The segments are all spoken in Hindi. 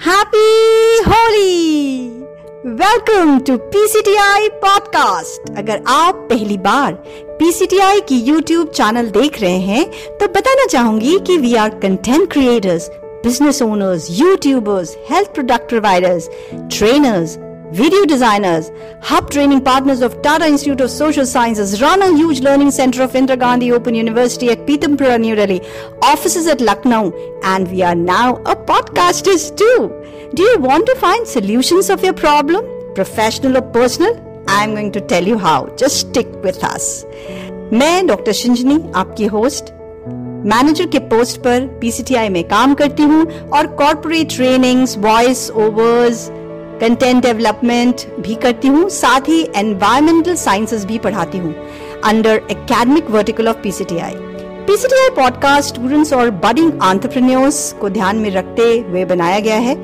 Happy Holi welcome to PCTI podcast अगर आप पहली बार पीसीटीआई की यूट्यूब चैनल देख रहे हैं तो बताना चाहूँगी कि we are content creators business owners YouTubers health product providers trainers video designers, hub training partners of Tata Institute of Social Sciences, run a huge learning center of Indira Gandhi Open University at Pitampura, New Delhi, offices at Lucknow, and we are now a podcasters too. Do you want to find solutions of your problem, professional or personal? I'm going to tell you how. Just stick with us. मैं डॉक्टर शिंजनी आपकी होस्ट मैनेजर के पोस्ट पर पीसीटीआई में काम करती हूँ और corporate trainings voice overs content development भी करती हूँ, साथ ही एनवायरमेंटल साइंसेस भी पढ़ाती हूँ under academic vertical of PCTI PCTI podcast students और बडिंग आंट्रप्रन्योर्स को ध्यान में रखते हुए बनाया गया है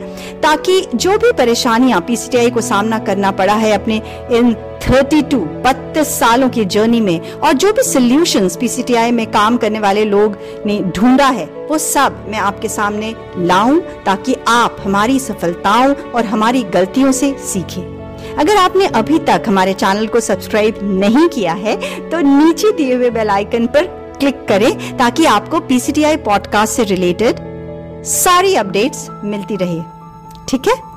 ताकि जो भी परेशानियाँ पीसीटीआई को सामना करना पड़ा है अपने इन 32 बत्तीस सालों की जर्नी में और जो भी सोल्यूशंस पीसीटीआई में काम करने वाले लोग ने ढूंढा है, वो सब मैं आपके सामने लाऊं ताकि आप हमारी सफलताओं और हमारी गलतियों से सीखें। अगर आपने अभी तक हमारे चैनल को सब्सक्राइब नहीं किया है तो नीचे दिए हुए बेल आइकन पर क्लिक करें ताकि आपको पीसीटीआई पॉडकास्ट से रिलेटेड सारी अपडेट्स मिलती रहे। ठीक है?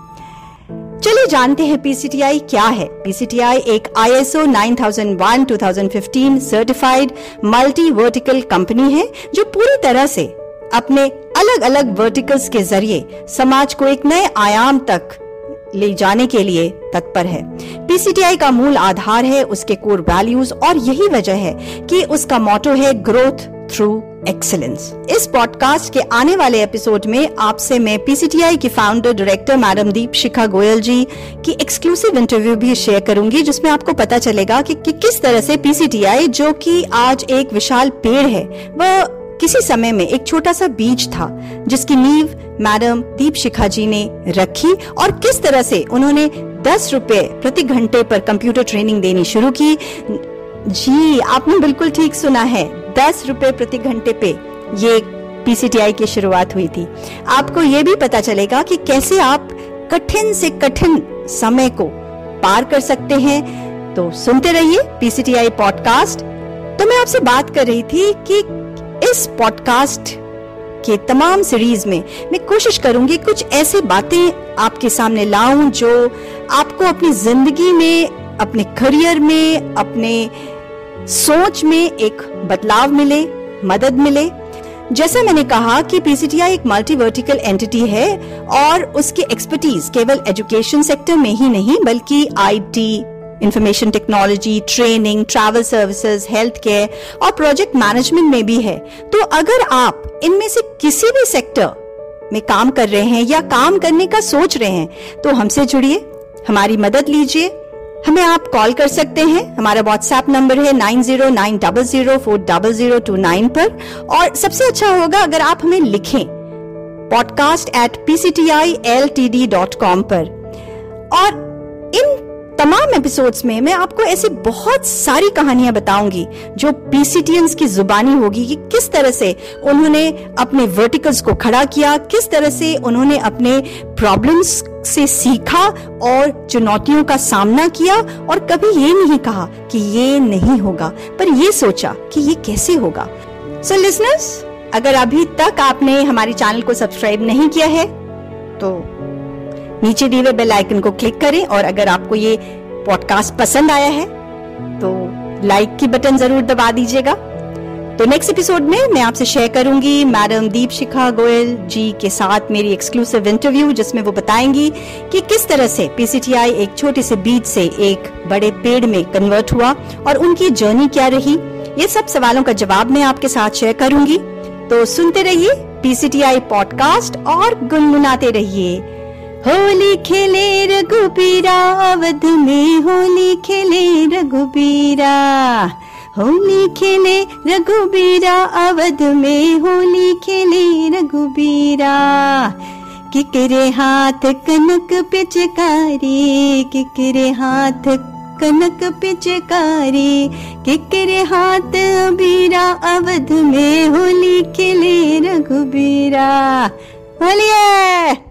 चलिए जानते हैं पीसीटीआई क्या है। पीसीटीआई एक ISO 9001 2015 certified multi vertical company है, जो पूरी तरह से अपने अलग अलग वर्टिकल्स के ज़रिए समाज को एक नए आयाम तक ले जाने के लिए तत्पर है। पीसीटीआई का मूल आधार है उसके कोर वैल्यूज़ और यही वजह है कि उसका मोटो है ग्रोथ थ्रू एक्सेलेंस इस पॉडकास्ट के आने वाले एपिसोड में आपसे मैं पीसीटीआई की founder director madam Deepshikha Goyal ji की एक्सक्लूसिव इंटरव्यू भी शेयर करूँगी जिसमें आपको पता चलेगा कि, कि किस तरह से पीसीटीआई जो कि आज एक विशाल पेड़ है वह किसी समय में एक छोटा सा बीज था, जिसकी नींव मैडम दीप शिखा जी ने रखी और किस तरह से उन्होंने दस रुपए प्रति घंटे पर कंप्यूटर ट्रेनिंग देनी शुरू की। जी, आपने बिल्कुल ठीक सुना है, दस रुपए प्रति घंटे पे ये पीसीटीआई की शुरुआत हुई थी। आपको ये भी पता चलेगा कि कैसे आप कठिन से कठिन समय को पार कर सकते हैं। तो सुनते रहिए पीसीटीआई पॉडकास्ट। तो मैं आपसे बात कर रही थी कि इस पॉडकास्ट के तमाम सीरीज़ में मैं कोशिश करूँगी कुछ ऐसी बातें आपके सामने लाऊं जो आपको अपनी ज़िंदगी में, अपने करियर में, अपने सोच में एक बदलाव मिले, मदद मिले। जैसा मैंने कहा कि पीसीटीआई एक मल्टी वर्टिकल एंटिटी है और उसकी एक्सपर्टीज केवल एजुकेशन सेक्टर में ही नहीं, बल्कि IT information technology training travel services health care और प्रोजेक्ट मैनेजमेंट में भी है। तो अगर आप इनमें से किसी भी सेक्टर में काम कर रहे हैं या काम करने का सोच रहे हैं तो हमसे जुड़िए, हमारी मदद लीजिए, हमें आप कॉल कर सकते हैं। हमारा व्हाट्सएप नंबर है nine zero nine double zero four double zero two nine पर। और सबसे अच्छा होगा अगर आप हमें लिखें podcast at P C T I L T D dot com पर। और तमाम एपिसोड्स में मैं आपको ऐसी बहुत सारी कहानियाँ बताऊँगी जो पीसीटीएंस की जुबानी होगी कि किस तरह से उन्होंने अपने वर्टिकल्स को खड़ा किया किस तरह से उन्होंने अपने प्रॉब्लम्स से सीखा और चुनौतियों का सामना किया और कभी ये नहीं कहा कि ये नहीं होगा पर ये सोचा कि ये कैसे होगा। सो so, लिसनर्स अगर अभी तक आपने हमारे चैनल को सब्सक्राइब नहीं किया है तो नीचे दिए हुए बेल आइकन को क्लिक करें और अगर आपको ये पॉडकास्ट पसंद आया है तो लाइक की बटन ज़रूर दबा दीजिएगा। तो नेक्स्ट एपिसोड में मैं आपसे शेयर करूँगी मैडम दीप शिखा गोयल जी के साथ मेरी एक्सक्लूसिव इंटरव्यू जिसमें वो बताएँगी कि किस तरह से पीसीटीआई एक छोटे से बीज से एक बड़े पेड़ में कन्वर्ट हुआ और उनकी जर्नी क्या रही। ये सब सवालों का जवाब मैं आपके साथ शेयर करूँगी। तो सुनते रहिए पीसीटीआई पॉडकास्ट और गुनगुनाते रहिए। होली खेले रघुबीरा अवध में होली खेले रघुबीरा होली खेले रघुबीरा अवध में होली खेले रघुबीरा किकरे हाथ कनक पिचकारी किकरे हाथ कनक पिचकारी। किकरे हाथ बीरा अवध में होली खेले रघुबीरा होलिए